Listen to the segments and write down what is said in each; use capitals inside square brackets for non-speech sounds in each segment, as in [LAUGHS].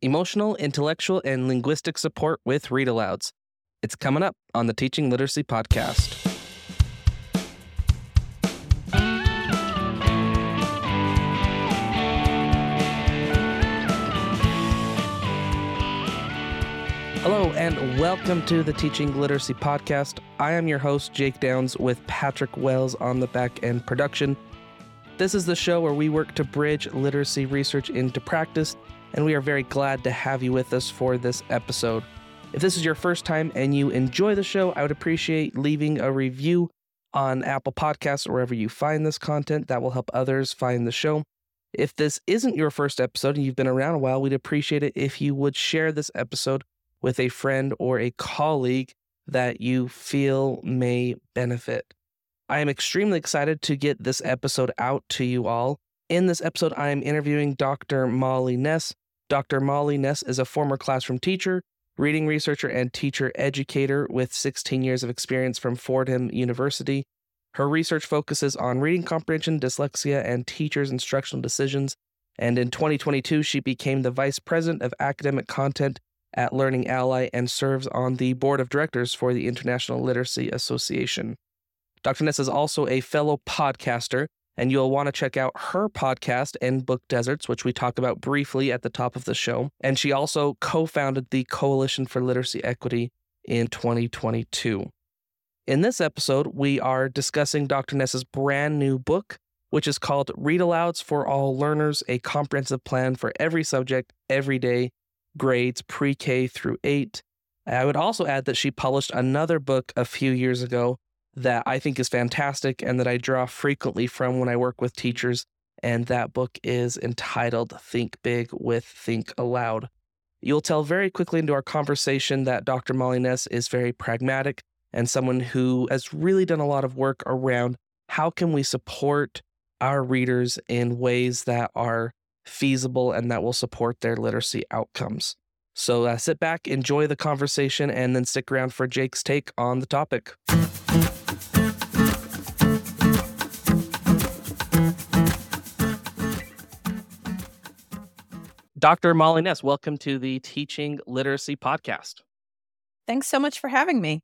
emotional, intellectual, and linguistic support with read alouds. It's coming up on the Teaching Literacy Podcast. Hello, and welcome to the Teaching Literacy Podcast. I am your host, Jake Downs, with Patrick Wells on the back end production. This is the show where we work to bridge literacy research into practice, and we are very glad to have you with us for this episode. If this is your first time and you enjoy the show, I would appreciate leaving a review on Apple Podcasts or wherever you find this content. That will help others find the show. If this isn't your first episode and you've been around a while, we'd appreciate it if you would share this episode with a friend or a colleague that you feel may benefit. I am extremely excited to get this episode out to you all. In this episode, I am interviewing Dr. Molly Ness. Dr. Molly Ness is a former classroom teacher, reading researcher, and teacher educator with 16 years of experience from Fordham University. Her research focuses on reading comprehension, dyslexia, and teachers' instructional decisions. And in 2022, she became the vice president of academic content at Learning Ally and serves on the board of directors for the International Literacy Association. Dr. Ness is also a fellow podcaster, and you'll want to check out her podcast, End Book Deserts, which we talk about briefly at the top of the show. And she also co founded the Coalition for Literacy Equity in 2022. In this episode, we are discussing Dr. Ness's brand new book, which is called Read Alouds for All Learners A Comprehensive Plan for Every Subject, Every Day, Grades Pre K through 8. I would also add that she published another book a few years ago that I think is fantastic and that I draw frequently from when I work with teachers. And that book is entitled Think Big with Think Aloud. You'll tell very quickly into our conversation that Dr. Molly Ness is very pragmatic and someone who has really done a lot of work around how can we support our readers in ways that are feasible and that will support their literacy outcomes. So uh, sit back, enjoy the conversation, and then stick around for Jake's take on the topic. Dr. Molly Ness, welcome to the Teaching Literacy Podcast. Thanks so much for having me.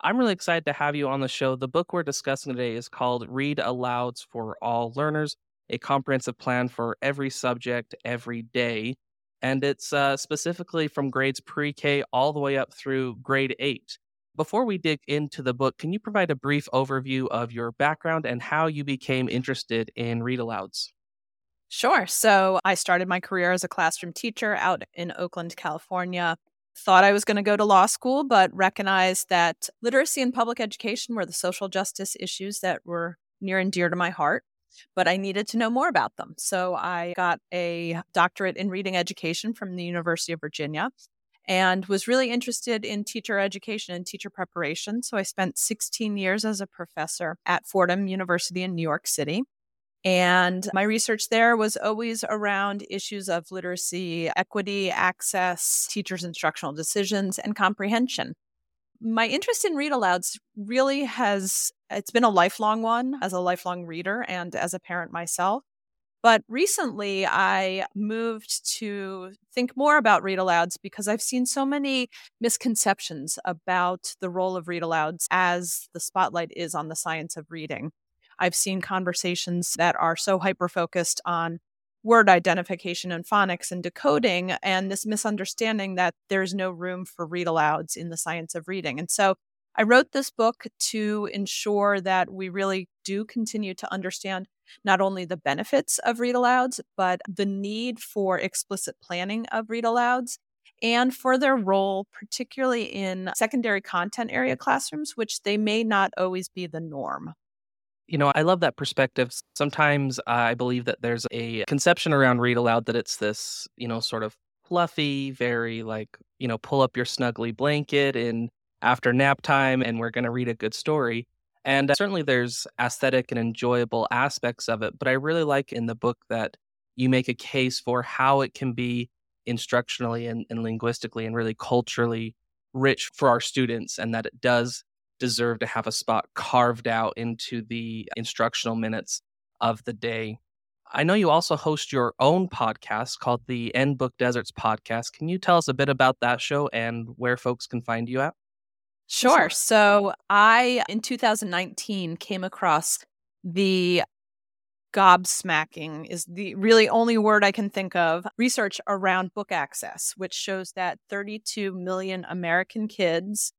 I'm really excited to have you on the show. The book we're discussing today is called Read Alouds for All Learners A Comprehensive Plan for Every Subject, Every Day. And it's uh, specifically from grades pre K all the way up through grade eight. Before we dig into the book, can you provide a brief overview of your background and how you became interested in read alouds? Sure. So I started my career as a classroom teacher out in Oakland, California. Thought I was going to go to law school, but recognized that literacy and public education were the social justice issues that were near and dear to my heart, but I needed to know more about them. So I got a doctorate in reading education from the University of Virginia and was really interested in teacher education and teacher preparation. So I spent 16 years as a professor at Fordham University in New York City. And my research there was always around issues of literacy, equity, access, teachers' instructional decisions, and comprehension. My interest in read alouds really has it's been a lifelong one as a lifelong reader and as a parent myself. But recently, I moved to think more about read alouds because I've seen so many misconceptions about the role of read alouds as the spotlight is on the science of reading. I've seen conversations that are so hyper focused on word identification and phonics and decoding, and this misunderstanding that there's no room for read alouds in the science of reading. And so I wrote this book to ensure that we really do continue to understand not only the benefits of read alouds, but the need for explicit planning of read alouds and for their role, particularly in secondary content area classrooms, which they may not always be the norm you know, I love that perspective. Sometimes I believe that there's a conception around read aloud that it's this, you know, sort of fluffy, very like, you know, pull up your snuggly blanket and after nap time and we're going to read a good story. And uh, certainly there's aesthetic and enjoyable aspects of it, but I really like in the book that you make a case for how it can be instructionally and, and linguistically and really culturally rich for our students and that it does deserve to have a spot carved out into the instructional minutes of the day. I know you also host your own podcast called the End Book Deserts Podcast. Can you tell us a bit about that show and where folks can find you at? Sure. So I, in 2019, came across the gobsmacking is the really only word I can think of research around book access, which shows that 32 million American kids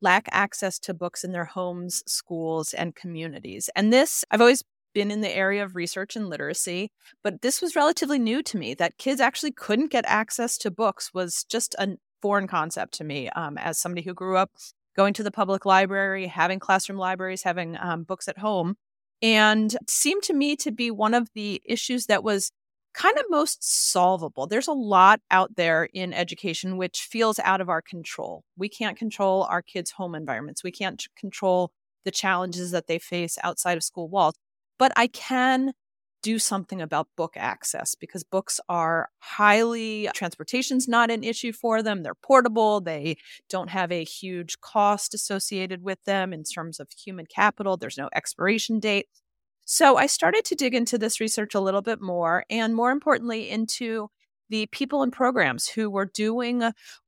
lack access to books in their homes, schools, and communities. And this, I've always been in the area of research and literacy, but this was relatively new to me that kids actually couldn't get access to books was just a foreign concept to me um, as somebody who grew up going to the public library, having classroom libraries, having um, books at home and seemed to me to be one of the issues that was kind of most solvable. There's a lot out there in education which feels out of our control. We can't control our kids' home environments. We can't control the challenges that they face outside of school walls. But I can do something about book access because books are highly transportation's not an issue for them they're portable they don't have a huge cost associated with them in terms of human capital there's no expiration date so i started to dig into this research a little bit more and more importantly into the people and programs who were doing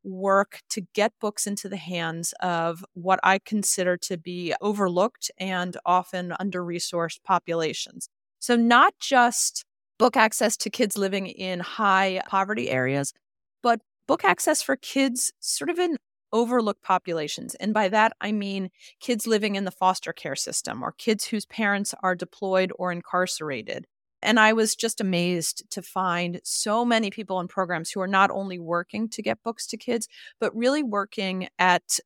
work to get books into the hands of what I consider to be overlooked and often under resourced populations. So, not just book access to kids living in high poverty areas, but book access for kids sort of in overlooked populations. And by that, I mean kids living in the foster care system or kids whose parents are deployed or incarcerated. And I was just amazed to find so many people in programs who are not only working to get books to kids, but really working at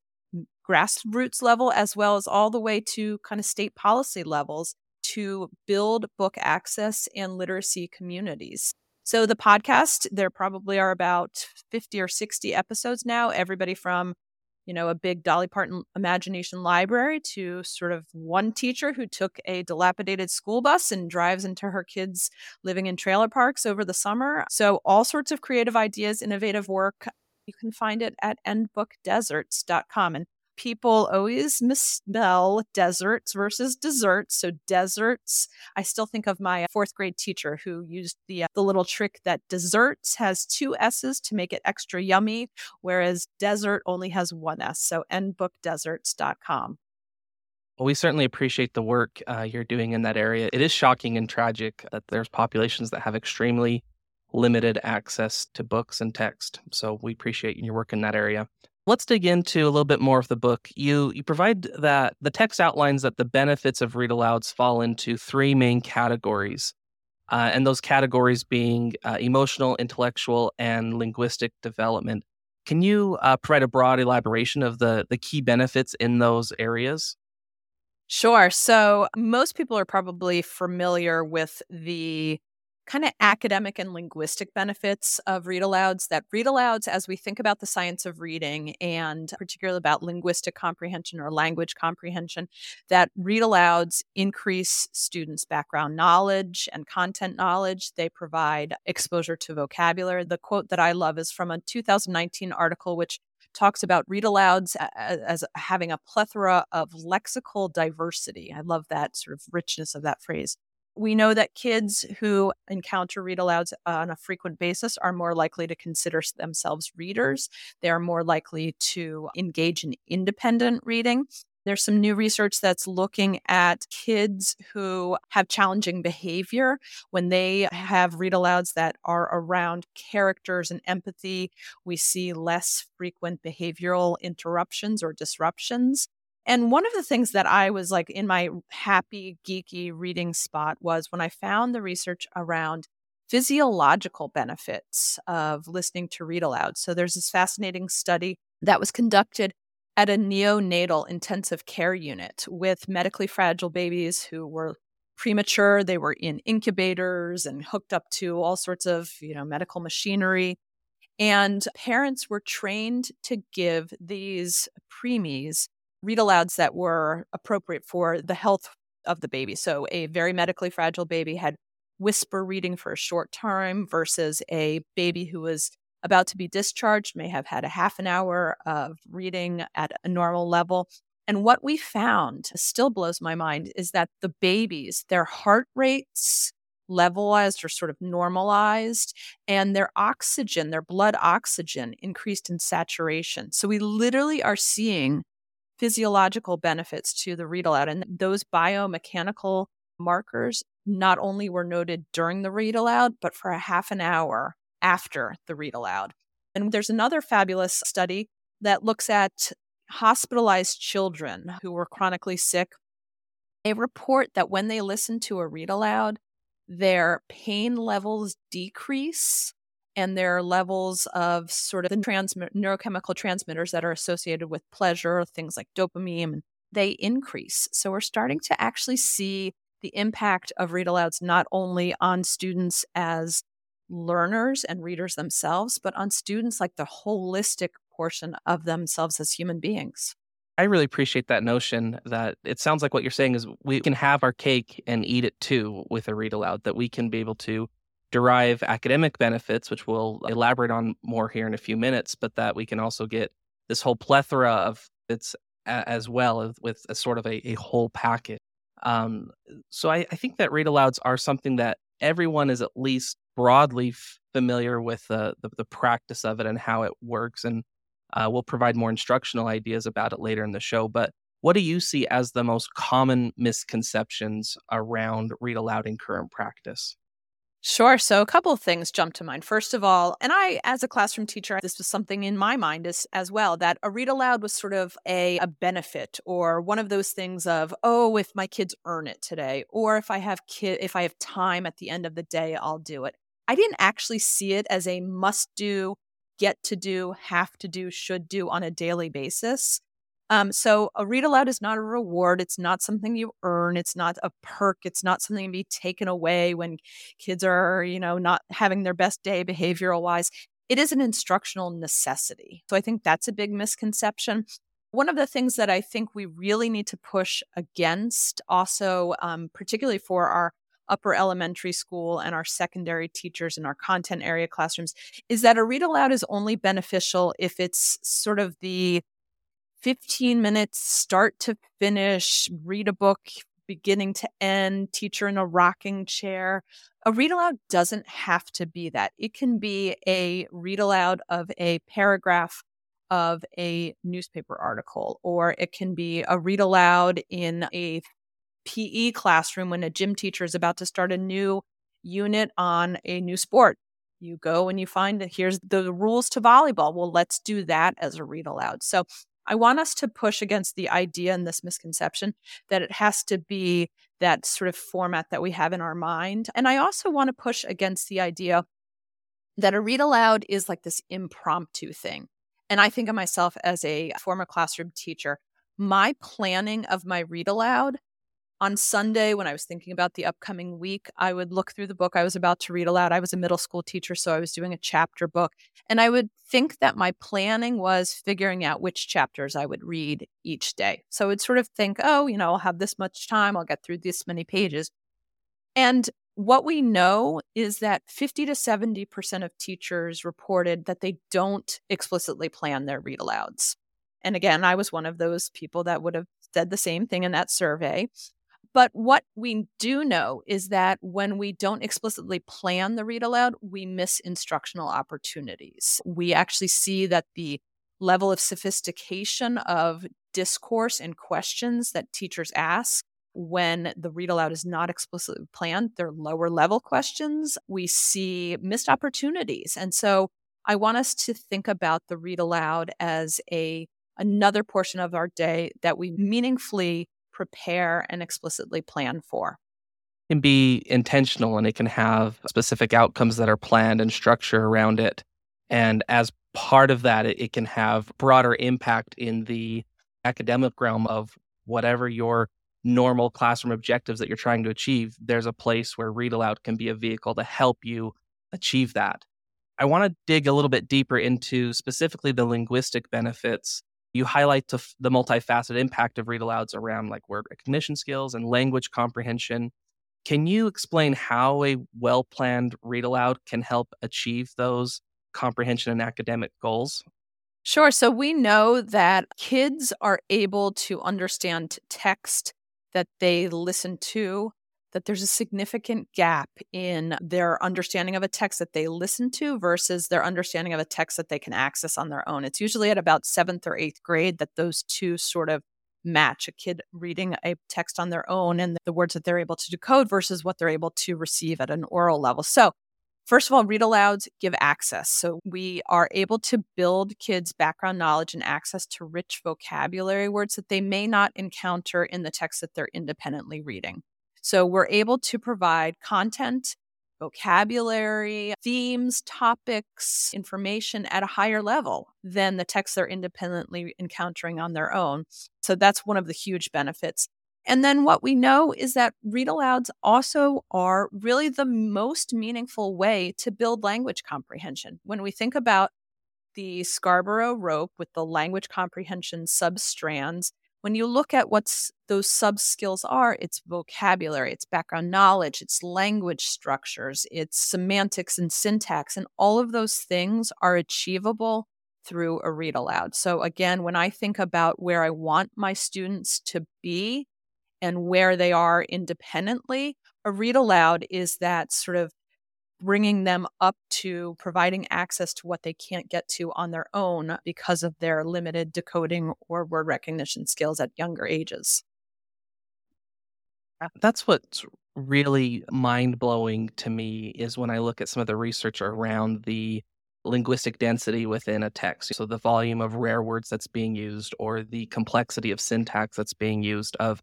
grassroots level as well as all the way to kind of state policy levels to build book access and literacy communities. So, the podcast, there probably are about 50 or 60 episodes now, everybody from you know, a big Dolly Parton imagination library to sort of one teacher who took a dilapidated school bus and drives into her kids living in trailer parks over the summer. So, all sorts of creative ideas, innovative work. You can find it at endbookdeserts.com. And people always misspell deserts versus desserts. So deserts, I still think of my fourth grade teacher who used the uh, the little trick that desserts has two s's to make it extra yummy, whereas desert only has one s. So endbookdeserts.com. Well, we certainly appreciate the work uh, you're doing in that area. It is shocking and tragic that there's populations that have extremely limited access to books and text. So we appreciate your work in that area. Let's dig into a little bit more of the book. You you provide that the text outlines that the benefits of read alouds fall into three main categories, uh, and those categories being uh, emotional, intellectual, and linguistic development. Can you uh, provide a broad elaboration of the the key benefits in those areas? Sure. So most people are probably familiar with the kind of academic and linguistic benefits of read alouds that read alouds as we think about the science of reading and particularly about linguistic comprehension or language comprehension that read alouds increase students background knowledge and content knowledge they provide exposure to vocabulary the quote that i love is from a 2019 article which talks about read alouds as having a plethora of lexical diversity. I love that sort of richness of that phrase. We know that kids who encounter read alouds on a frequent basis are more likely to consider themselves readers. They are more likely to engage in independent reading. There's some new research that's looking at kids who have challenging behavior when they have read alouds that are around characters and empathy. We see less frequent behavioral interruptions or disruptions. And one of the things that I was like in my happy, geeky reading spot was when I found the research around physiological benefits of listening to read aloud. So there's this fascinating study that was conducted at a neonatal intensive care unit with medically fragile babies who were premature they were in incubators and hooked up to all sorts of you know medical machinery and parents were trained to give these preemies read alouds that were appropriate for the health of the baby. So, a very medically fragile baby had whisper reading for a short time versus a baby who was about to be discharged may have had a half an hour of reading at a normal level. And what we found still blows my mind is that the babies, their heart rates levelized or sort of normalized, and their oxygen, their blood oxygen increased in saturation. So we literally are seeing physiological benefits to the read aloud. And those biomechanical markers not only were noted during the read aloud, but for a half an hour after the read aloud. And there's another fabulous study that looks at hospitalized children who were chronically sick. They report that when they listen to a read aloud, their pain levels decrease and their levels of sort of the trans- neurochemical transmitters that are associated with pleasure, things like dopamine, they increase. So we're starting to actually see the impact of read alouds not only on students as learners and readers themselves, but on students like the holistic portion of themselves as human beings. I really appreciate that notion that it sounds like what you're saying is we can have our cake and eat it too with a read aloud, that we can be able to derive academic benefits, which we'll elaborate on more here in a few minutes, but that we can also get this whole plethora of it's as well with a sort of a, a whole package. Um, so I, I, think that read alouds are something that everyone is at least broadly familiar with the, the, the practice of it and how it works. And uh, we'll provide more instructional ideas about it later in the show. But what do you see as the most common misconceptions around read aloud in current practice? Sure. So a couple of things jump to mind. First of all, and I, as a classroom teacher, this was something in my mind as, as well, that a read aloud was sort of a, a benefit or one of those things of, oh, if my kids earn it today, or if I have kid, if I have time at the end of the day, I'll do it. I didn't actually see it as a must do, get to do, have to do, should do on a daily basis. Um, so a read aloud is not a reward. It's not something you earn. It's not a perk. It's not something to be taken away when kids are, you know, not having their best day behavioral wise. It is an instructional necessity. So I think that's a big misconception. One of the things that I think we really need to push against, also, um, particularly for our upper elementary school and our secondary teachers in our content area classrooms, is that a read aloud is only beneficial if it's sort of the 15 minutes, start to finish, read a book beginning to end, teacher in a rocking chair. A read aloud doesn't have to be that. It can be a read aloud of a paragraph of a newspaper article, or it can be a read aloud in a PE classroom when a gym teacher is about to start a new unit on a new sport. You go and you find that here's the rules to volleyball. Well, let's do that as a read aloud. So I want us to push against the idea and this misconception that it has to be that sort of format that we have in our mind. And I also want to push against the idea that a read aloud is like this impromptu thing. And I think of myself as a former classroom teacher. My planning of my read aloud on Sunday, when I was thinking about the upcoming week, I would look through the book I was about to read aloud. I was a middle school teacher, so I was doing a chapter book. And I would think that my planning was figuring out which chapters I would read each day. So I would sort of think, oh, you know, I'll have this much time, I'll get through this many pages. And what we know is that 50 to 70% of teachers reported that they don't explicitly plan their read alouds. And again, I was one of those people that would have said the same thing in that survey. But what we do know is that when we don't explicitly plan the read aloud, we miss instructional opportunities. We actually see that the level of sophistication of discourse and questions that teachers ask when the read aloud is not explicitly planned, they're lower level questions. We see missed opportunities. And so I want us to think about the read aloud as a another portion of our day that we meaningfully prepare and explicitly plan for. It can be intentional and it can have specific outcomes that are planned and structure around it. And as part of that, it, it can have broader impact in the academic realm of whatever your normal classroom objectives that you're trying to achieve. There's a place where Read Aloud can be a vehicle to help you achieve that. I want to dig a little bit deeper into specifically the linguistic benefits you highlight the, the multifaceted impact of read alouds around like word recognition skills and language comprehension. Can you explain how a well planned read aloud can help achieve those comprehension and academic goals? Sure. So we know that kids are able to understand text that they listen to that there's a significant gap in their understanding of a text that they listen to versus their understanding of a text that they can access on their own. It's usually at about seventh or eighth grade that those two sort of match a kid reading a text on their own and the words that they're able to decode versus what they're able to receive at an oral level. So, First of all, read alouds give access. So we are able to build kids' background knowledge and access to rich vocabulary words that they may not encounter in the text that they're independently reading. So we're able to provide content, vocabulary, themes, topics, information at a higher level than the text they're independently encountering on their own. So that's one of the huge benefits. And then what we know is that read alouds also are really the most meaningful way to build language comprehension. When we think about the Scarborough rope with the language comprehension substrands, when you look at what those sub skills are, it's vocabulary, it's background knowledge, it's language structures, it's semantics and syntax, and all of those things are achievable through a read aloud. So, again, when I think about where I want my students to be and where they are independently, a read aloud is that sort of bringing them up to providing access to what they can't get to on their own because of their limited decoding or word recognition skills at younger ages. That's what's really mind blowing to me is when I look at some of the research around the linguistic density within a text. So, the volume of rare words that's being used, or the complexity of syntax that's being used, of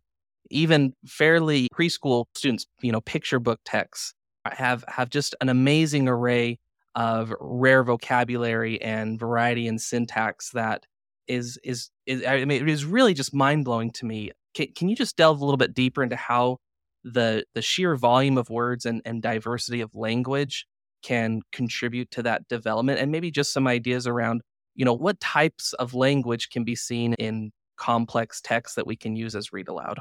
even fairly preschool students, you know, picture book texts have have just an amazing array of rare vocabulary and variety and syntax that is is is I mean it is really just mind blowing to me. Can, can you just delve a little bit deeper into how the the sheer volume of words and, and diversity of language can contribute to that development and maybe just some ideas around you know what types of language can be seen in complex text that we can use as read aloud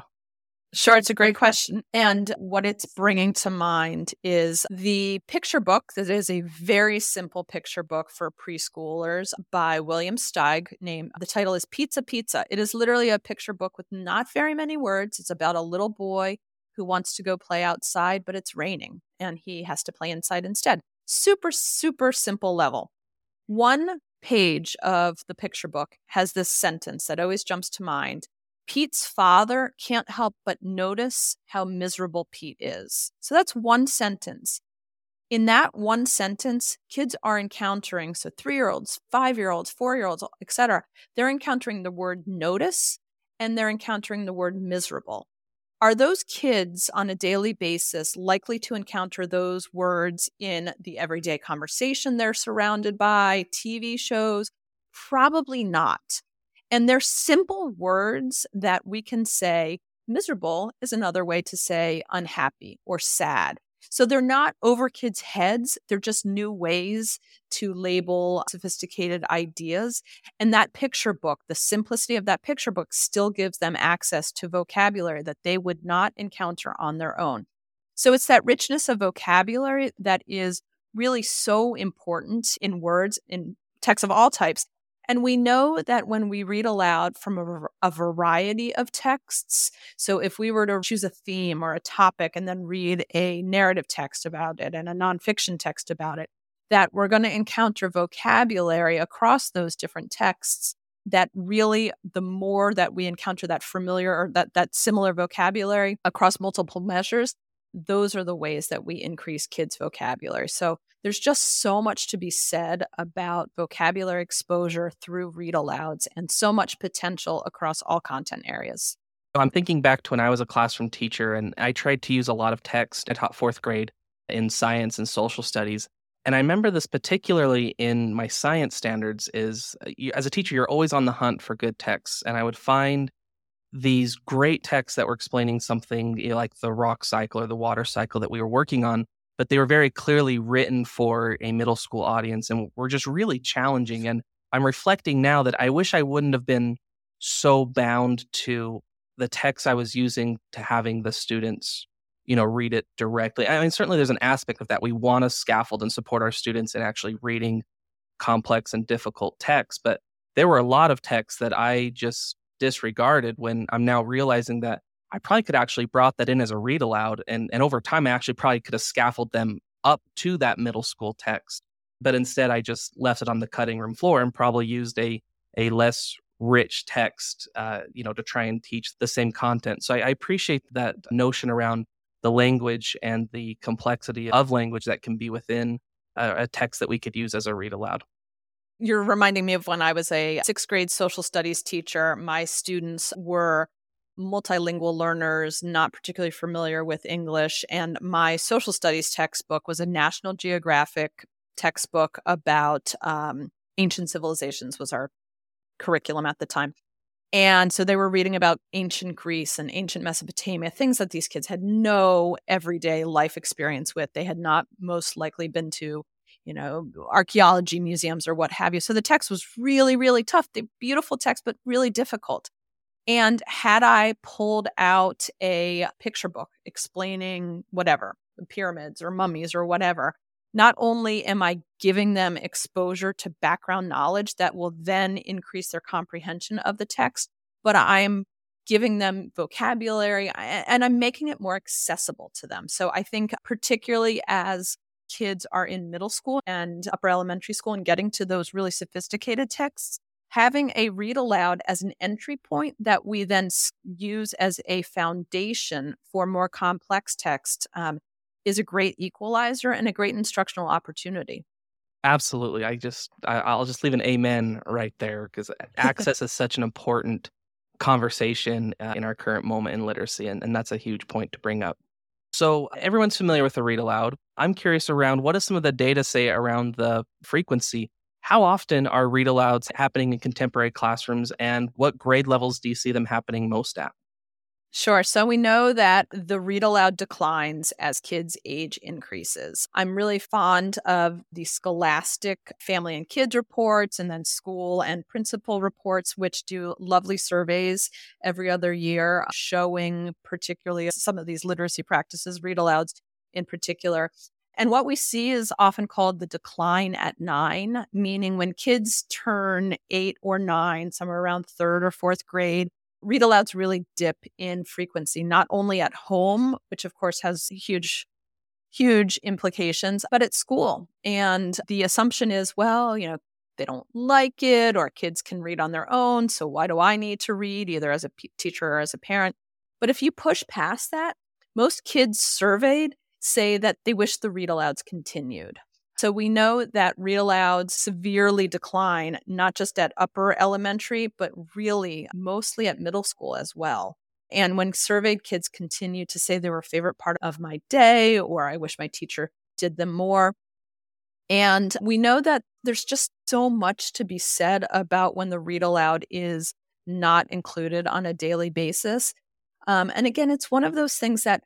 Sure, it's a great question. And what it's bringing to mind is the picture book that is a very simple picture book for preschoolers by William Steig. Name the title is Pete's a Pizza. It is literally a picture book with not very many words. It's about a little boy who wants to go play outside, but it's raining and he has to play inside instead. Super, super simple level. One page of the picture book has this sentence that always jumps to mind Pete's father can't help but notice how miserable Pete is. So that's one sentence. In that one sentence, kids are encountering, so three year olds, five year olds, four year olds, etc., they're encountering the word notice and they're encountering the word miserable. Are those kids on a daily basis likely to encounter those words in the everyday conversation they're surrounded by, TV shows? Probably not. And they're simple words that we can say. Miserable is another way to say unhappy or sad. So they're not over kids' heads. They're just new ways to label sophisticated ideas. And that picture book, the simplicity of that picture book still gives them access to vocabulary that they would not encounter on their own. So it's that richness of vocabulary that is really so important in words, in texts of all types, and we know that when we read aloud from a, a, variety of texts, so if we were to choose a theme or a topic and then read a narrative text about it and a nonfiction text about it, that we're going to encounter vocabulary across those different texts that really the more that we encounter that familiar or that that similar vocabulary across multiple measures those are the ways that we increase kids vocabulary so there's just so much to be said about vocabulary exposure through read alouds and so much potential across all content areas. I'm thinking back to when I was a classroom teacher and I tried to use a lot of text. I taught fourth grade in science and social studies. And I remember this particularly in my science standards is uh, as a teacher, you're always on the hunt for good texts. And I would find these great texts that were explaining something you know, like the rock cycle or the water cycle that we were working on but they were very clearly written for a middle school audience and were just really challenging. And I'm reflecting now that I wish I wouldn't have been so bound to the text I was using to having the students, you know, read it directly. I mean, certainly there's an aspect of that. We want to scaffold and support our students in actually reading complex and difficult texts, but there were a lot of texts that I just disregarded when I'm now realizing that I probably could actually brought that in as a read aloud. And, and over time, I actually probably could have scaffolded them up to that middle school text. But instead, I just left it on the cutting room floor and probably used a, a less rich text, uh, you know, to try and teach the same content. So I, I appreciate that notion around the language and the complexity of language that can be within a, a text that we could use as a read aloud. You're reminding me of when I was a sixth grade social studies teacher. My students were multilingual learners, not particularly familiar with English. And my social studies textbook was a National Geographic textbook about um, ancient civilizations, was our curriculum at the time. And so they were reading about ancient Greece and ancient Mesopotamia, things that these kids had no everyday life experience with. They had not most likely been to you know, archaeology museums or what have you. So the text was really, really tough. The beautiful text, but really difficult. And had I pulled out a picture book explaining whatever, pyramids or mummies or whatever, not only am I giving them exposure to background knowledge that will then increase their comprehension of the text, but I am giving them vocabulary and I'm making it more accessible to them. So I think, particularly as kids are in middle school and upper elementary school and getting to those really sophisticated texts, having a read aloud as an entry point that we then use as a foundation for more complex text um, is a great equalizer and a great instructional opportunity. Absolutely. I just, I, will just leave an amen right there because access is such an important conversation uh, in our current moment in literacy. And, and that's a huge point to bring up. So everyone's familiar with the read aloud. I'm curious around what does some of the data say around the frequency? How often are read alouds happening in contemporary classrooms and what grade levels do you see them happening most at? Sure. So we know that the read aloud declines as kids' age increases. I'm really fond of the scholastic family and kids reports and then school and principal reports, which do lovely surveys every other year showing particularly some of these literacy practices, read alouds in particular. And what we see is often called the decline at nine, meaning when kids turn eight or nine, somewhere around third or fourth grade, read alouds really dip in frequency, not only at home, which of course has huge, huge implications, but at school. And the assumption is, well, you know, they don't like it or kids can read on their own. So why do I need to read either as a p- teacher or as a parent? But if you push past that, most kids surveyed say that they wish the read alouds continued. So we know that read alouds severely decline, not just at upper elementary, but really mostly at middle school as well. And when surveyed kids continue to say they were a favorite part of my day, or I wish my teacher did them more. And we know that there's just so much to be said about when the read aloud is not included on a daily basis. Um, and again, it's one of those things that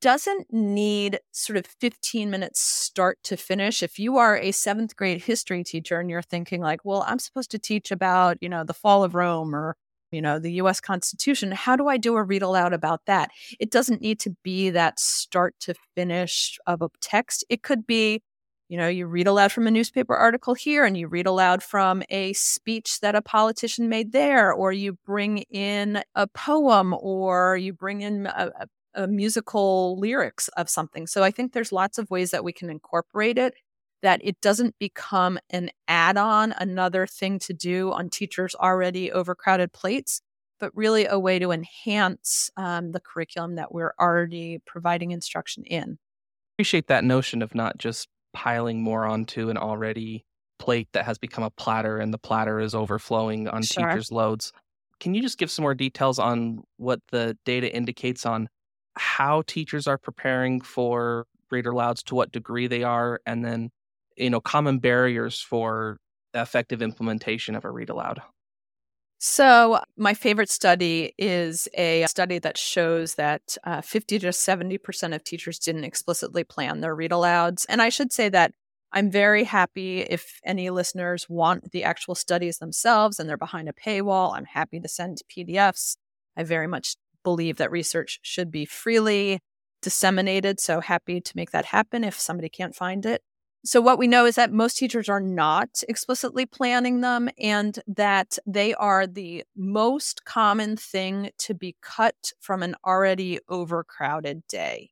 doesn't need sort of 15 minutes start to finish. If you are a seventh grade history teacher and you're thinking, like, well, I'm supposed to teach about, you know, the fall of Rome or, you know, the US Constitution, how do I do a read aloud about that? It doesn't need to be that start to finish of a text. It could be, you know, you read aloud from a newspaper article here and you read aloud from a speech that a politician made there, or you bring in a poem, or you bring in a, a a musical lyrics of something. So I think there's lots of ways that we can incorporate it that it doesn't become an add on, another thing to do on teachers' already overcrowded plates, but really a way to enhance um, the curriculum that we're already providing instruction in. Appreciate that notion of not just piling more onto an already plate that has become a platter and the platter is overflowing on sure. teachers' loads. Can you just give some more details on what the data indicates on how teachers are preparing for read alouds, to what degree they are, and then you know common barriers for effective implementation of a read aloud. So, my favorite study is a study that shows that uh, 50 to 70% of teachers didn't explicitly plan their read alouds. And I should say that I'm very happy if any listeners want the actual studies themselves and they're behind a paywall. I'm happy to send PDFs. I very much believe that research should be freely disseminated. So happy to make that happen if somebody can't find it. So, what we know is that most teachers are not explicitly planning them and that they are the most common thing to be cut from an already overcrowded day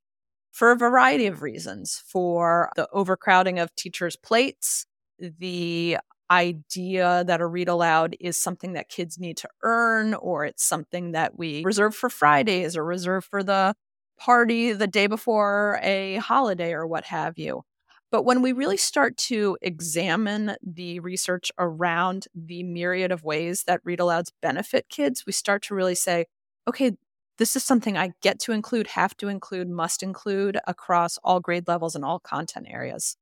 for a variety of reasons for the overcrowding of teachers' plates, the idea that a read aloud is something that kids need to earn, or it's something that we reserve for Fridays or reserve for the party the day before a holiday or what have you. But when we really start to examine the research around the myriad of ways that read alouds benefit kids, we start to really say, okay, this is something I get to include, have to include, must include across all grade levels and all content areas.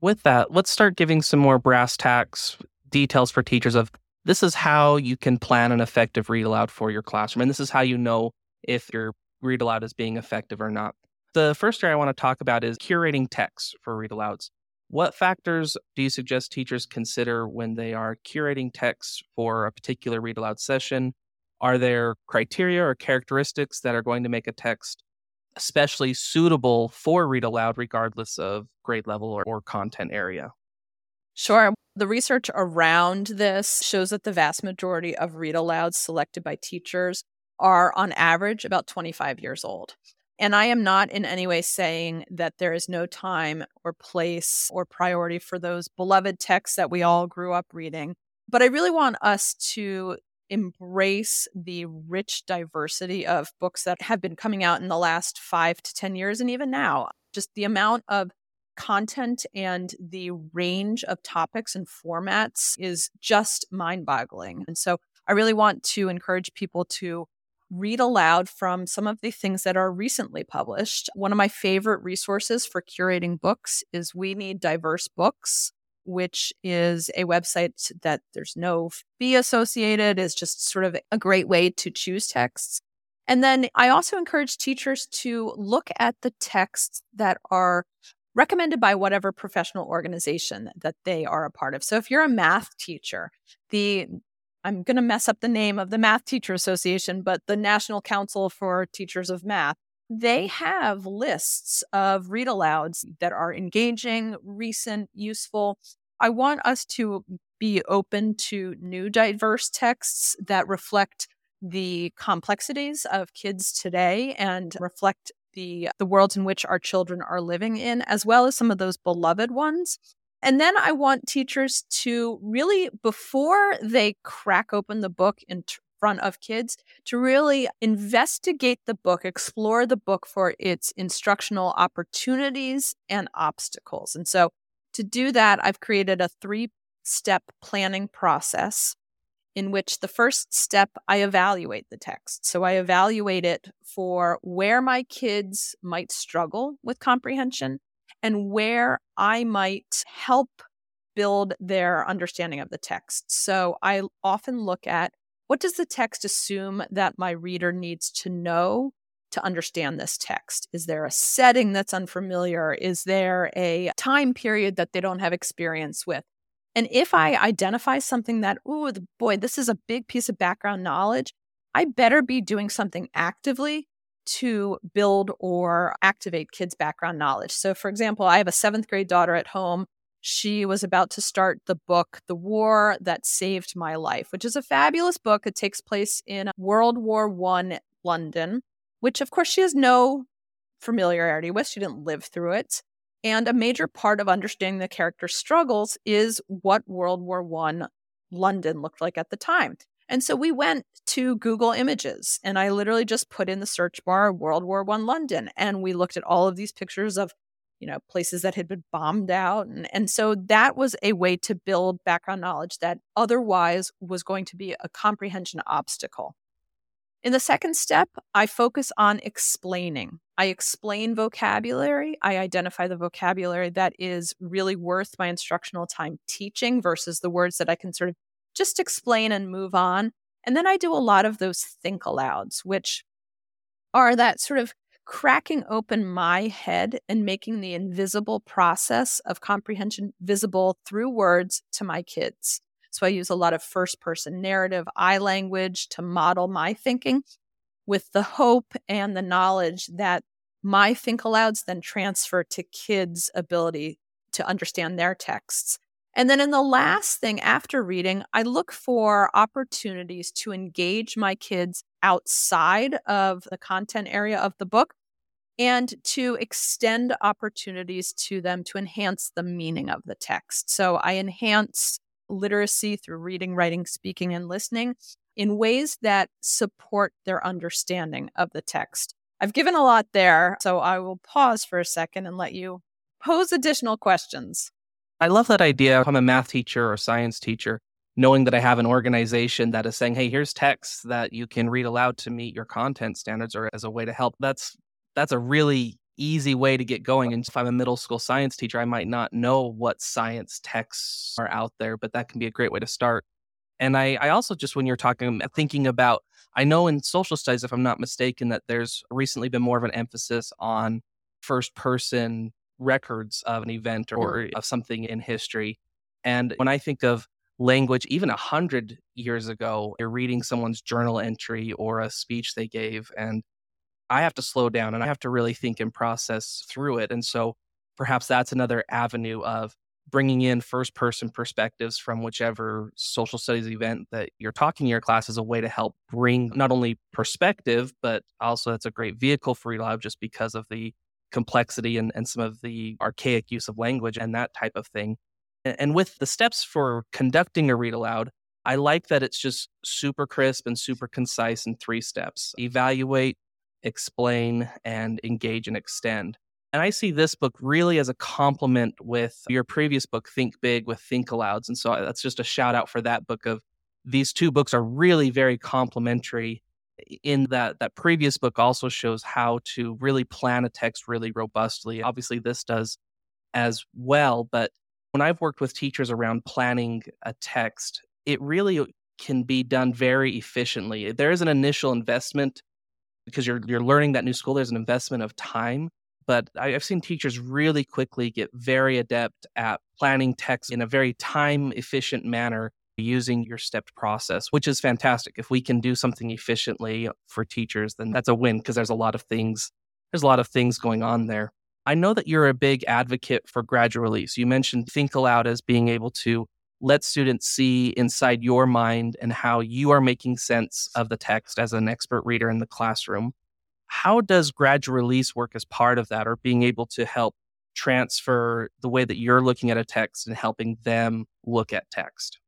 With that, let's start giving some more brass tacks details for teachers of this is how you can plan an effective read aloud for your classroom. And this is how you know if your read aloud is being effective or not. The first area I want to talk about is curating texts for read alouds. What factors do you suggest teachers consider when they are curating texts for a particular read aloud session? Are there criteria or characteristics that are going to make a text especially suitable for read aloud, regardless of grade level or, or content area? Sure. The research around this shows that the vast majority of read alouds selected by teachers are, on average, about 25 years old. And I am not in any way saying that there is no time or place or priority for those beloved texts that we all grew up reading. But I really want us to embrace the rich diversity of books that have been coming out in the last five to 10 years, and even now. Just the amount of content and the range of topics and formats is just mind boggling. And so I really want to encourage people to read aloud from some of the things that are recently published. One of my favorite resources for curating books is We Need Diverse Books, which is a website that there's no fee associated, is just sort of a great way to choose texts. And then I also encourage teachers to look at the texts that are recommended by whatever professional organization that they are a part of. So if you're a math teacher, the I'm going to mess up the name of the Math Teacher Association, but the National Council for Teachers of Math. They have lists of read alouds that are engaging, recent, useful. I want us to be open to new diverse texts that reflect the complexities of kids today and reflect the the worlds in which our children are living in as well as some of those beloved ones and then I want teachers to really, before they crack open the book in t- front of kids, to really investigate the book, explore the book for its instructional opportunities and obstacles. And so to do that, I've created a three step planning process in which the first step I evaluate the text. So I evaluate it for where my kids might struggle with comprehension and where I might help build their understanding of the text. So I often look at what does the text assume that my reader needs to know to understand this text? Is there a setting that's unfamiliar? Is there a time period that they don't have experience with? And if I identify something that, oh boy, this is a big piece of background knowledge, I better be doing something actively to build or activate kids' background knowledge. So, for example, I have a seventh grade daughter at home. She was about to start the book, The War That Saved My Life, which is a fabulous book. It takes place in World War I London, which, of course, she has no familiarity with. She didn't live through it. And a major part of understanding the character's struggles is what World War I London looked like at the time. And so we went to Google Images and I literally just put in the search bar World War One London and we looked at all of these pictures of you know places that had been bombed out and, and so that was a way to build background knowledge that otherwise was going to be a comprehension obstacle in the second step i focus on explaining i explain vocabulary i identify the vocabulary that is really worth my instructional time teaching versus the words that i can sort of just explain and move on. And then I do a lot of those think alouds, which are that sort of cracking open my head and making the invisible process of comprehension visible through words to my kids. So I use a lot of first person narrative, I language to model my thinking with the hope and the knowledge that my think alouds then transfer to kids' ability to understand their texts. And then in the last thing after reading, I look for opportunities to engage my kids outside of the content area of the book and to extend opportunities to them to enhance the meaning of the text. So I enhance literacy through reading, writing, speaking, and listening in ways that support their understanding of the text. I've given a lot there, so I will pause for a second and let you pose additional questions. I love that idea. If I'm a math teacher or science teacher, knowing that I have an organization that is saying, hey, here's texts that you can read aloud to meet your content standards or as a way to help. That's that's a really easy way to get going. And if I'm a middle school science teacher, I might not know what science texts are out there, but that can be a great way to start. And I, I also just, when you're talking, uh, thinking about, I know in social studies, if I'm not mistaken, that there's recently been more of an emphasis on first person records of an event or of something in history. And when I think of language, even a hundred years ago, you're reading someone's journal entry or a speech they gave, and I have to slow down and I have to really think and process through it. And so perhaps that's another avenue of bringing in first person perspectives from whichever social studies event that you're talking to your class is a way to help bring not only perspective, but also it's a great vehicle for aloud just because of the complexity and, and some of the archaic use of language and that type of thing. And, and with the steps for conducting a read aloud, I like that it's just super crisp and super concise in three steps evaluate, explain, and engage and extend. And I see this book really as a complement with your previous book, Think Big with Think Alouds. And so uh, that's just a shout out for that book of these two books are really very complementary in that that previous book also shows how to really plan a text really robustly. Obviously this does as well, but when I've worked with teachers around planning a text, it really can be done very efficiently. There is an initial investment because you're you're learning that new school. There's an investment of time, but I've seen teachers really quickly get very adept at planning text in a very time efficient manner using your stepped process, which is fantastic. If we can do something efficiently for teachers, then that's a win because there's a lot of things there's a lot of things going on there. I know that you're a big advocate for gradual release. You mentioned Think Aloud as being able to let students see inside your mind and how you are making sense of the text as an expert reader in the classroom. How does gradual release work as part of that or being able to help transfer the way that you're looking at a text and helping them look at text?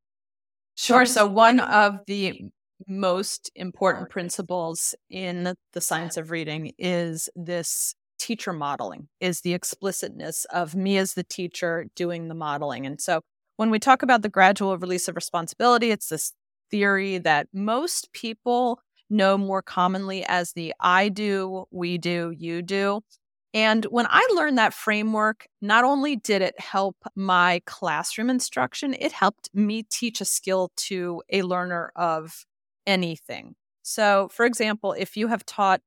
Sure. So, one of the most important principles in the science of reading is this teacher modeling, is the explicitness of me as the teacher doing the modeling. And so, when we talk about the gradual release of responsibility, it's this theory that most people know more commonly as the I do, we do, you do. And when I learned that framework, not only did it help my classroom instruction, it helped me teach a skill to a learner of anything. So, for example, if you have taught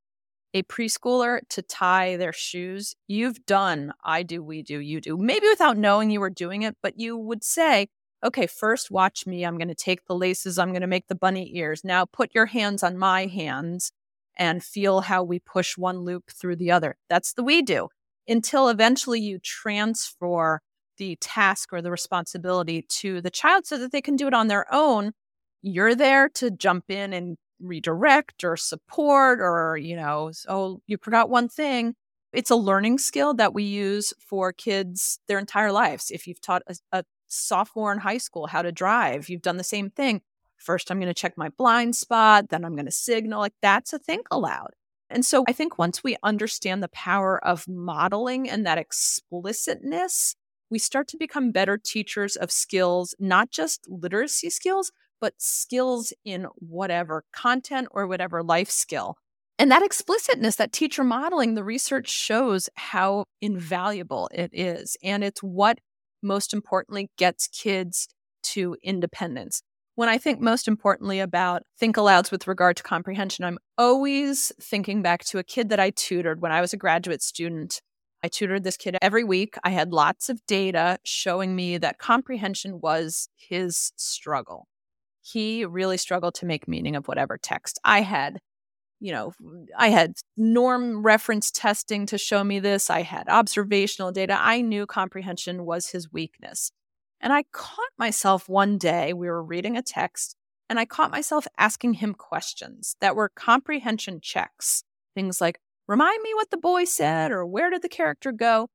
a preschooler to tie their shoes, you've done I do, we do, you do, maybe without knowing you were doing it, but you would say, okay, first watch me. I'm going to take the laces, I'm going to make the bunny ears. Now put your hands on my hands and feel how we push one loop through the other. That's the we do until eventually you transfer the task or the responsibility to the child so that they can do it on their own. You're there to jump in and redirect or support or, you know, oh, you forgot one thing. It's a learning skill that we use for kids their entire lives. If you've taught a, a sophomore in high school how to drive, you've done the same thing. First, I'm going to check my blind spot, then I'm going to signal. Like that's a think aloud. And so I think once we understand the power of modeling and that explicitness, we start to become better teachers of skills, not just literacy skills, but skills in whatever content or whatever life skill. And that explicitness, that teacher modeling, the research shows how invaluable it is. And it's what most importantly gets kids to independence. When I think most importantly about think alouds with regard to comprehension, I'm always thinking back to a kid that I tutored when I was a graduate student. I tutored this kid every week. I had lots of data showing me that comprehension was his struggle he really struggled to make meaning of whatever text I had you know, I had norm reference testing to show me this. I had observational data. I knew comprehension was his weakness. And I caught myself one day, we were reading a text, and I caught myself asking him questions that were comprehension checks. Things like, remind me what the boy said, or where did the character go?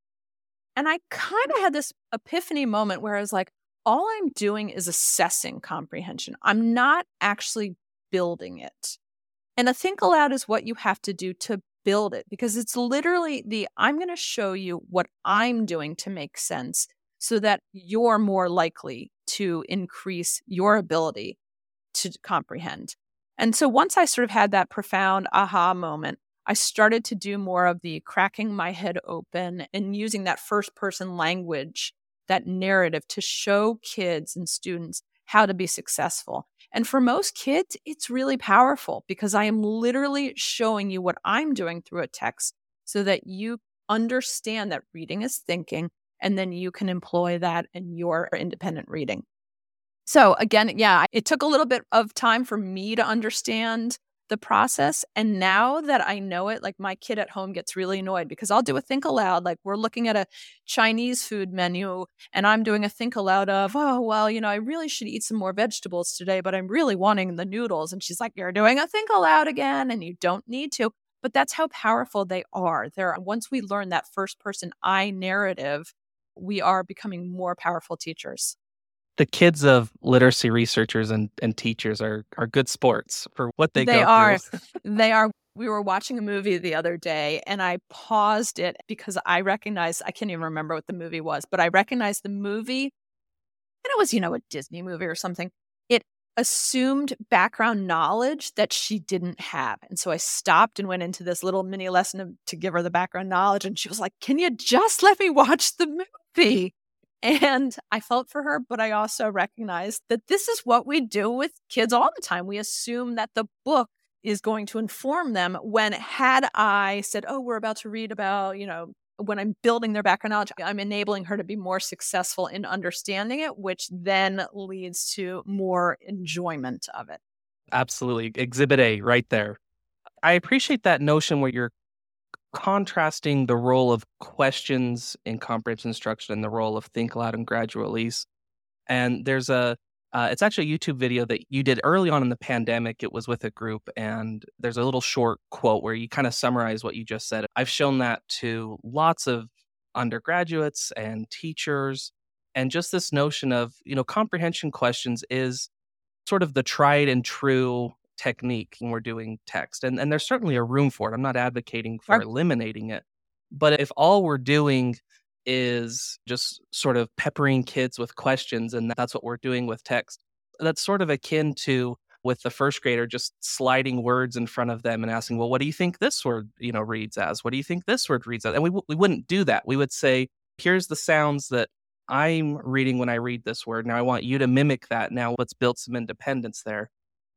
And I kind of had this epiphany moment where I was like, all I'm doing is assessing comprehension. I'm not actually building it. And a think aloud is what you have to do to build it because it's literally the I'm going to show you what I'm doing to make sense so that you're more likely to increase your ability to comprehend. And so once I sort of had that profound aha moment, I started to do more of the cracking my head open and using that first person language, that narrative to show kids and students how to be successful. And for most kids, it's really powerful because I am literally showing you what I'm doing through a text so that you understand that reading is thinking, and then you can employ that in your independent reading. So, again, yeah, it took a little bit of time for me to understand the process. And now that I know it, like my kid at home gets really annoyed because I'll do a think aloud. Like we're looking at a Chinese food menu and I'm doing a think aloud of, oh, well, you know, I really should eat some more vegetables today, but I'm really wanting the noodles. And she's like, you're doing a think aloud again and you don't need to. But that's how powerful they are. There, once we learn that first person I narrative, we are becoming more powerful teachers the kids of literacy researchers and, and teachers are are good sports for what they, they are. [LAUGHS] they are. We were watching a movie the other day and I paused it because I recognized I can't even remember what the movie was, but I recognized the movie and it was, you know, a Disney movie or something. It assumed background knowledge that she didn't have. And so I stopped and went into this little mini lesson to give her the background knowledge. And she was like, Can you just let me watch the movie? And I felt for her, but I also recognized that this is what we do with kids all the time. We assume that the book is going to inform them when had I said, "Oh, we're about to read about, you know, when I'm building their background knowledge, I'm enabling her to be more successful in understanding it, which then leads to more enjoyment of it. Absolutely. Exhibit A right there. I appreciate that notion where you're contrasting the role of questions in comprehension instruction and the role of think aloud and gradual release. And there's a uh, it's actually a YouTube video that you did early on in the pandemic. It was with a group, and there's a little short quote where you kind of summarize what you just said. I've shown that to lots of undergraduates and teachers, and just this notion of, you know, comprehension questions is sort of the tried and true technique when we're doing text. And, and there's certainly a room for it. I'm not advocating for eliminating it. But if all we're doing is just sort of peppering kids with questions, and that's what we're doing with text, that's sort of akin to with the first grader just sliding words in front of them and asking, well, what do you think this word, you know, reads as? What do you think this word reads as? And we, we wouldn't do that. We would say, here's the sounds that I'm reading when I read this word. Now I want you to mimic that. Now let's build some independence there.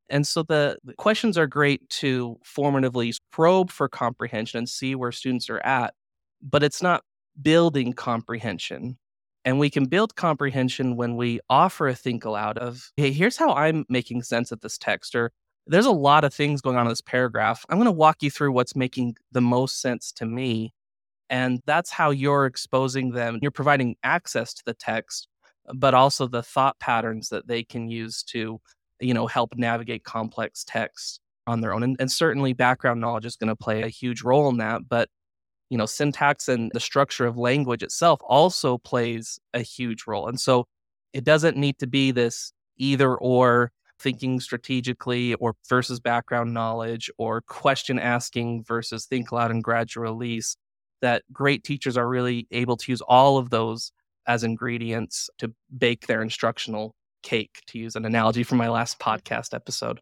And so the, the, questions are great to formatively probe for comprehension and see where students are at, but it's not building comprehension. And we can build comprehension when we offer a think aloud of, hey, here's how I'm making sense of this text, or there's a lot of things going on in this paragraph. I'm going to walk you through what's making the most sense to me. And that's how you're exposing them. You're providing access to the text, but also the thought patterns that they can use to you know, help navigate complex text on their own. And, and certainly background knowledge is going to play a huge role in that. But, you know, syntax and the structure of language itself also plays a huge role. And so it doesn't need to be this either or thinking strategically or versus background knowledge or question asking versus think aloud and gradual release that great teachers are really able to use all of those as ingredients to bake their instructional cake, to use an analogy from my last podcast episode.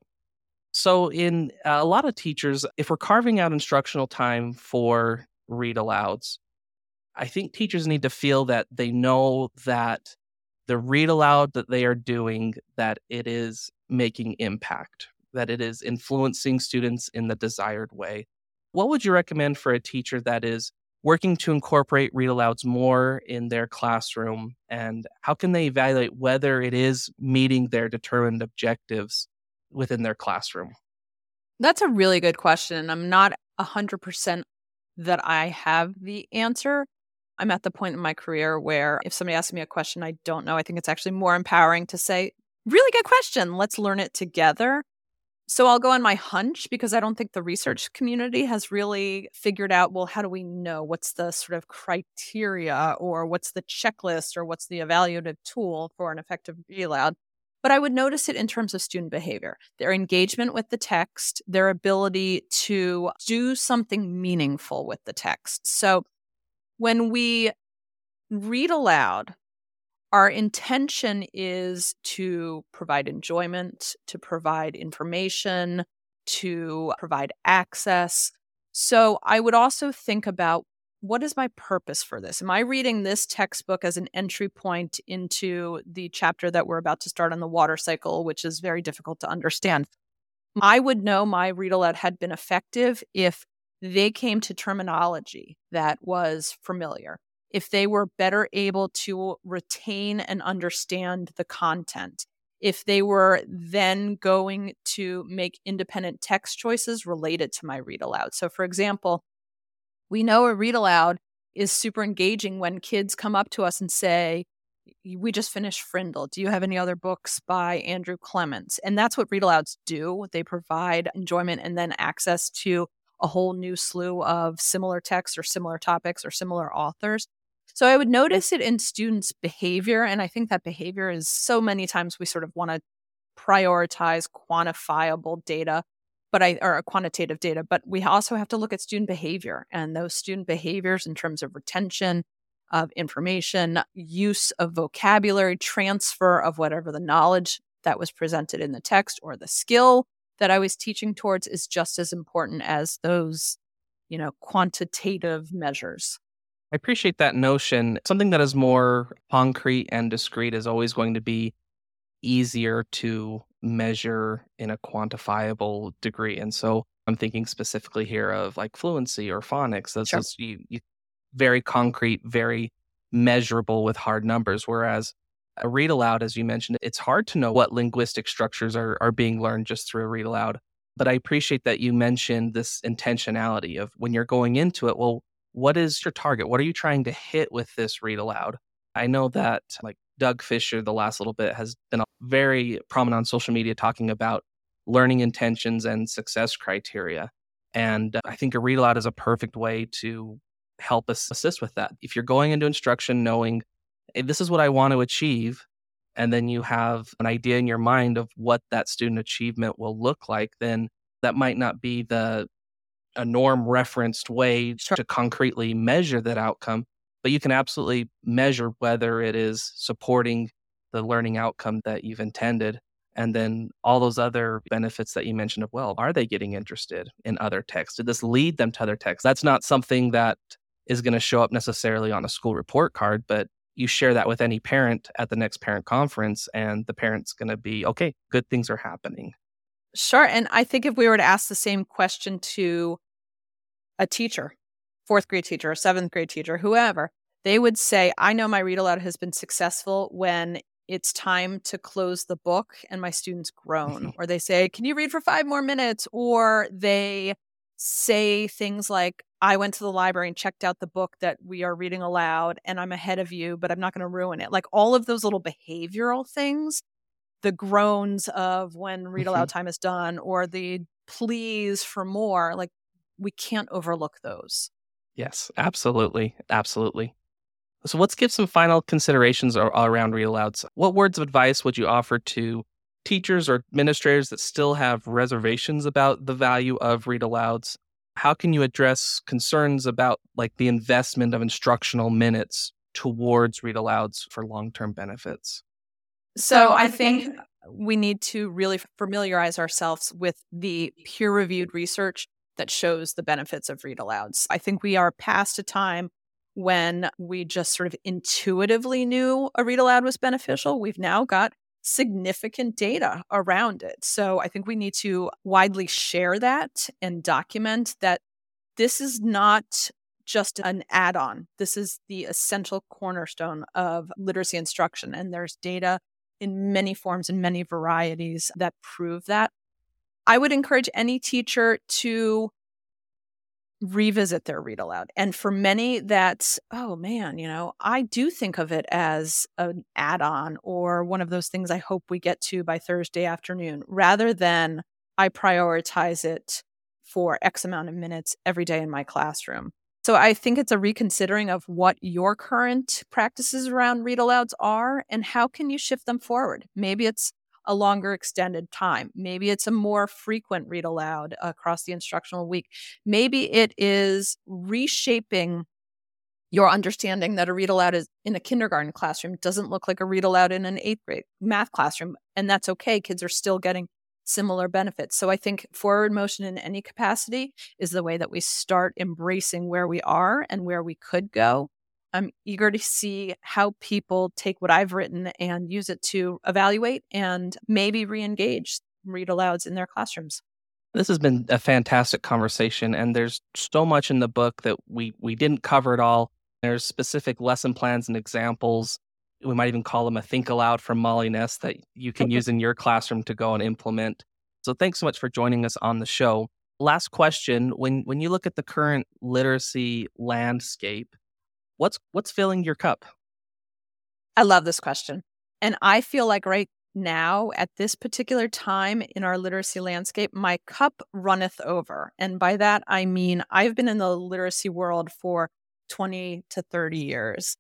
So, in uh, a lot of teachers, if we're carving out instructional time for read alouds, I think teachers need to feel that they know that the read aloud that they are doing that it is making impact, that it is influencing students in the desired way. What would you recommend for a teacher that is working to incorporate read alouds more in their classroom and how can they evaluate whether it is meeting their determined objectives within their classroom That's a really good question. I'm not 100% that I have the answer. I'm at the point in my career where if somebody asks me a question I don't know, I think it's actually more empowering to say, really good question. Let's learn it together. So I'll go on my hunch because I don't think the research community has really figured out well, how do we know what's the sort of criteria or what's the checklist or what's the evaluative tool for an effective read aloud? But I would notice it in terms of student behavior, their engagement with the text, their ability to do something meaningful with the text. So when we read aloud, our intention is to provide enjoyment, to provide information, to provide access. So I would also think about what is my purpose for this? Am I reading this textbook as an entry point into the chapter that we're about to start on the water cycle, which is very difficult to understand? I would know my read aloud had been effective if they came to terminology that was familiar, if they were better able to retain and understand the content, if they were then going to make independent text choices related to my read aloud. So, for example, we know a read aloud is super engaging when kids come up to us and say, we just finished Frindle. Do you have any other books by Andrew Clements? And that's what read alouds do. They provide enjoyment and then access to a whole new slew of similar texts or similar topics or similar authors. So I would notice it in students' behavior. And I think that behavior is so many times we sort of want to prioritize quantifiable data but I or quantitative data, but we also have to look at student behavior and those student behaviors in terms of retention of information, use of vocabulary, transfer of whatever the knowledge that was presented in the text or the skill that I was teaching towards is just as important as those, you know, quantitative measures. I appreciate that notion. Something that is more concrete and discrete is always going to be easier to measure in a quantifiable degree. And so I'm thinking specifically here of like fluency or phonics. That's sure. just you, you very concrete, very measurable with hard numbers. Whereas a read aloud, as you mentioned, it's hard to know what linguistic structures are, are being learned just through a read aloud. But I appreciate that you mentioned this intentionality of when you're going into it, well, what is your target? What are you trying to hit with this read aloud? I know that like Doug Fisher, the last little bit, has been very prominent on social media talking about learning intentions and success criteria. And uh, I think a read aloud is a perfect way to help us assist with that. If you're going into instruction knowing hey, this is what I want to achieve, and then you have an idea in your mind of what that student achievement will look like, then that might not be the a norm referenced way sure. to concretely measure that outcome, but you can absolutely measure whether it is supporting the learning outcome that you've intended and then all those other benefits that you mentioned of well are they getting interested in other texts? Did this lead them to other texts? That's not something that is going to show up necessarily on a school report card but you share that with any parent at the next parent conference and the parent's going to be okay good things are happening. Sure and i think if we were to ask the same question to a teacher fourth grade teacher, seventh grade teacher, whoever, they would say, I know my read aloud has been successful when it's time to close the book and my students groan. [LAUGHS] or they say, Can you read for five more minutes? Or they say things like, I went to the library and checked out the book that we are reading aloud and I'm ahead of you, but I'm not going to ruin it. Like all of those little behavioral things, the groans of when read aloud mm-hmm. time is done or the pleas for more, like we can't overlook those. Yes, absolutely. Absolutely. So let's give some final considerations around read alouds. What words of advice would you offer to teachers or administrators that still have reservations about the value of read alouds? How can you address concerns about like the investment of instructional minutes towards read alouds for long-term benefits? So I think we need to really familiarize ourselves with the peer-reviewed research that shows the benefits of read alouds. I think we are past a time when we just sort of intuitively knew a read aloud was beneficial. We've now got significant data around it. So I think we need to widely share that and document that this is not just an add on. This is the essential cornerstone of literacy instruction. And there's data in many forms and many varieties that prove that. I would encourage any teacher to revisit their read aloud. And for many, that's, oh man, you know, I do think of it as an add on or one of those things I hope we get to by Thursday afternoon rather than I prioritize it for X amount of minutes every day in my classroom. So I think it's a reconsidering of what your current practices around read alouds are and how can you shift them forward. Maybe it's a longer extended time. Maybe it's a more frequent read aloud across the instructional week. Maybe it is reshaping your understanding that a read aloud is in a kindergarten classroom doesn't look like a read aloud in an eighth grade math classroom. And that's okay. Kids are still getting similar benefits. So I think forward motion in any capacity is the way that we start embracing where we are and where we could go I'm eager to see how people take what I've written and use it to evaluate and maybe re engage read alouds in their classrooms. This has been a fantastic conversation, and there's so much in the book that we, we didn't cover it all. There's specific lesson plans and examples. We might even call them a think aloud from Molly Ness that you can use in your classroom to go and implement. So thanks so much for joining us on the show. Last question when when you look at the current literacy landscape, what's what's filling your cup? I love this question. And I feel like right now at this particular time in our literacy landscape, my cup runneth over. And by that I mean I've been in the literacy world for 20 to 30 years.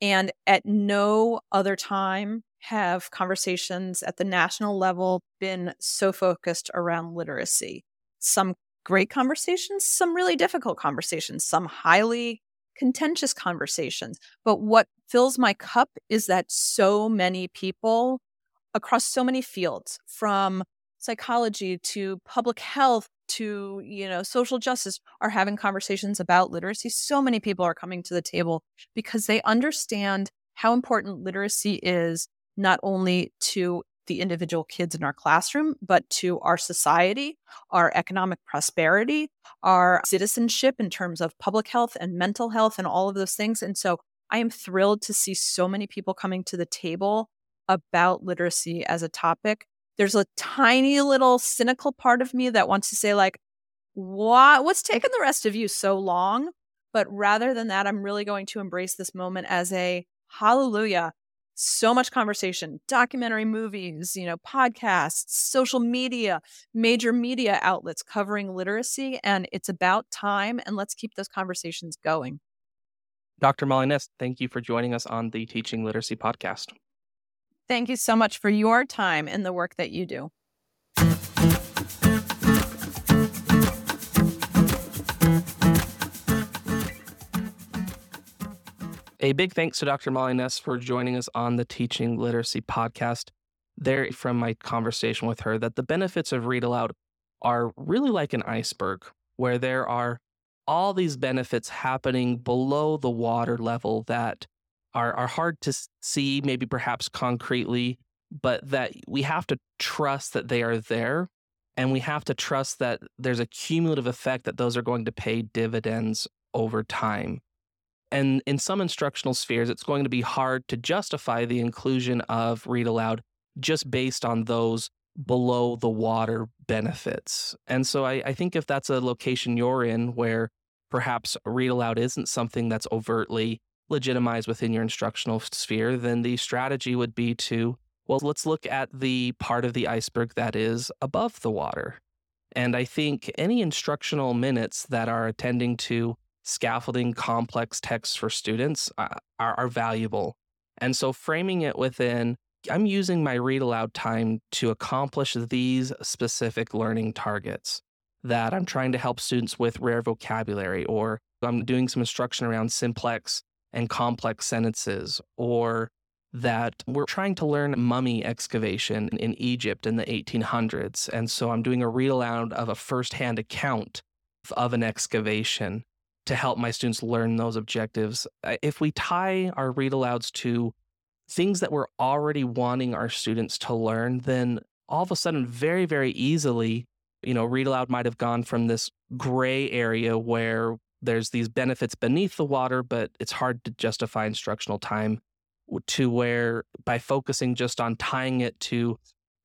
And at no other time have conversations at the national level been so focused around literacy. Some great conversations, some really difficult conversations, some highly contentious conversations. But what fills my cup is that so many people across so many fields, from psychology to public health to you know social justice are having conversations about literacy so many people are coming to the table because they understand how important literacy is not only to the individual kids in our classroom, but to our society, our economic prosperity, our citizenship in terms of public health and mental health and all of those things. And so I am thrilled to see so many people coming to the table about literacy as a topic. There's a tiny little cynical part of me that wants to say, like, what what's taken the rest of you so long? But rather than that, I'm really going to embrace this moment as a hallelujah so much conversation documentary movies you know podcasts social media major media outlets covering literacy and it's about time and let's keep those conversations going. Dr molly ness thank you for joining us on the teaching literacy podcast. Thank you so much for your time and the work that you do A big thanks to Dr. Molly Ness for joining us on the Teaching Literacy podcast. There, from my conversation with her, that the benefits of Read Aloud are really like an iceberg, where there are all these benefits happening below the water level that are, are hard to see, maybe perhaps concretely, but that we have to trust that they are there. And we have to trust that there's a cumulative effect that those are going to pay dividends over time. And in some instructional spheres, it's going to be hard to justify the inclusion of read aloud just based on those below the water benefits. And so I, I, think if that's a location you're in where perhaps read aloud isn't something that's overtly legitimized within your instructional sphere, then the strategy would be to, well, let's look at the part of the iceberg that is above the water. And I think any instructional minutes that are attending to scaffolding complex texts for students uh, are, are valuable. And so framing it within, I'm using my read aloud time to accomplish these specific learning targets that I'm trying to help students with rare vocabulary, or I'm doing some instruction around simplex and complex sentences, or that we're trying to learn mummy excavation in Egypt in the 1800s. And so I'm doing a read aloud of a firsthand account of an excavation to help my students learn those objectives. If we tie our read alouds to things that we're already wanting our students to learn, then all of a sudden, very, very easily, you know, read aloud might have gone from this gray area where there's these benefits beneath the water, but it's hard to justify instructional time to where by focusing just on tying it to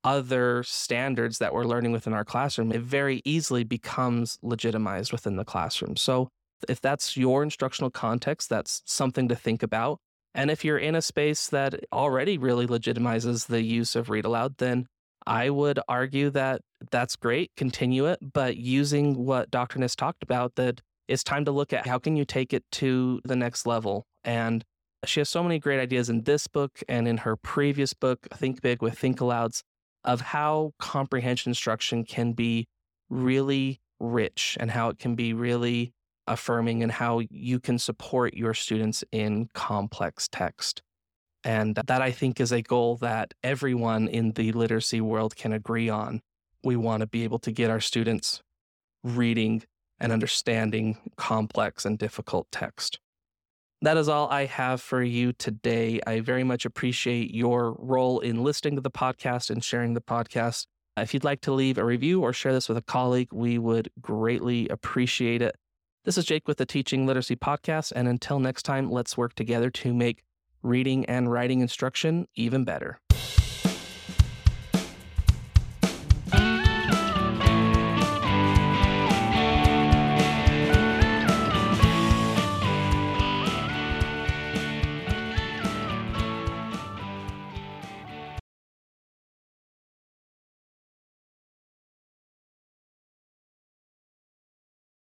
other standards that we're learning within our classroom, it very easily becomes legitimized within the classroom. So, if that's your instructional context, that's something to think about. And if you're in a space that already really legitimizes the use of read aloud, then I would argue that that's great, continue it, but using what Dr. Ness talked about, that it's time to look at how can you take it to the next level. And she has so many great ideas in this book and in her previous book, Think Big with Think Alouds, of how comprehension instruction can be really rich and how it can be really affirming and how you can support your students in complex text. And that I think is a goal that everyone in the literacy world can agree on. We want to be able to get our students reading and understanding complex and difficult text. That is all I have for you today. I very much appreciate your role in listening to the podcast and sharing the podcast. If you'd like to leave a review or share this with a colleague, we would greatly appreciate it. This is Jake with the Teaching Literacy Podcast. And until next time, let's work together to make reading and writing instruction even better.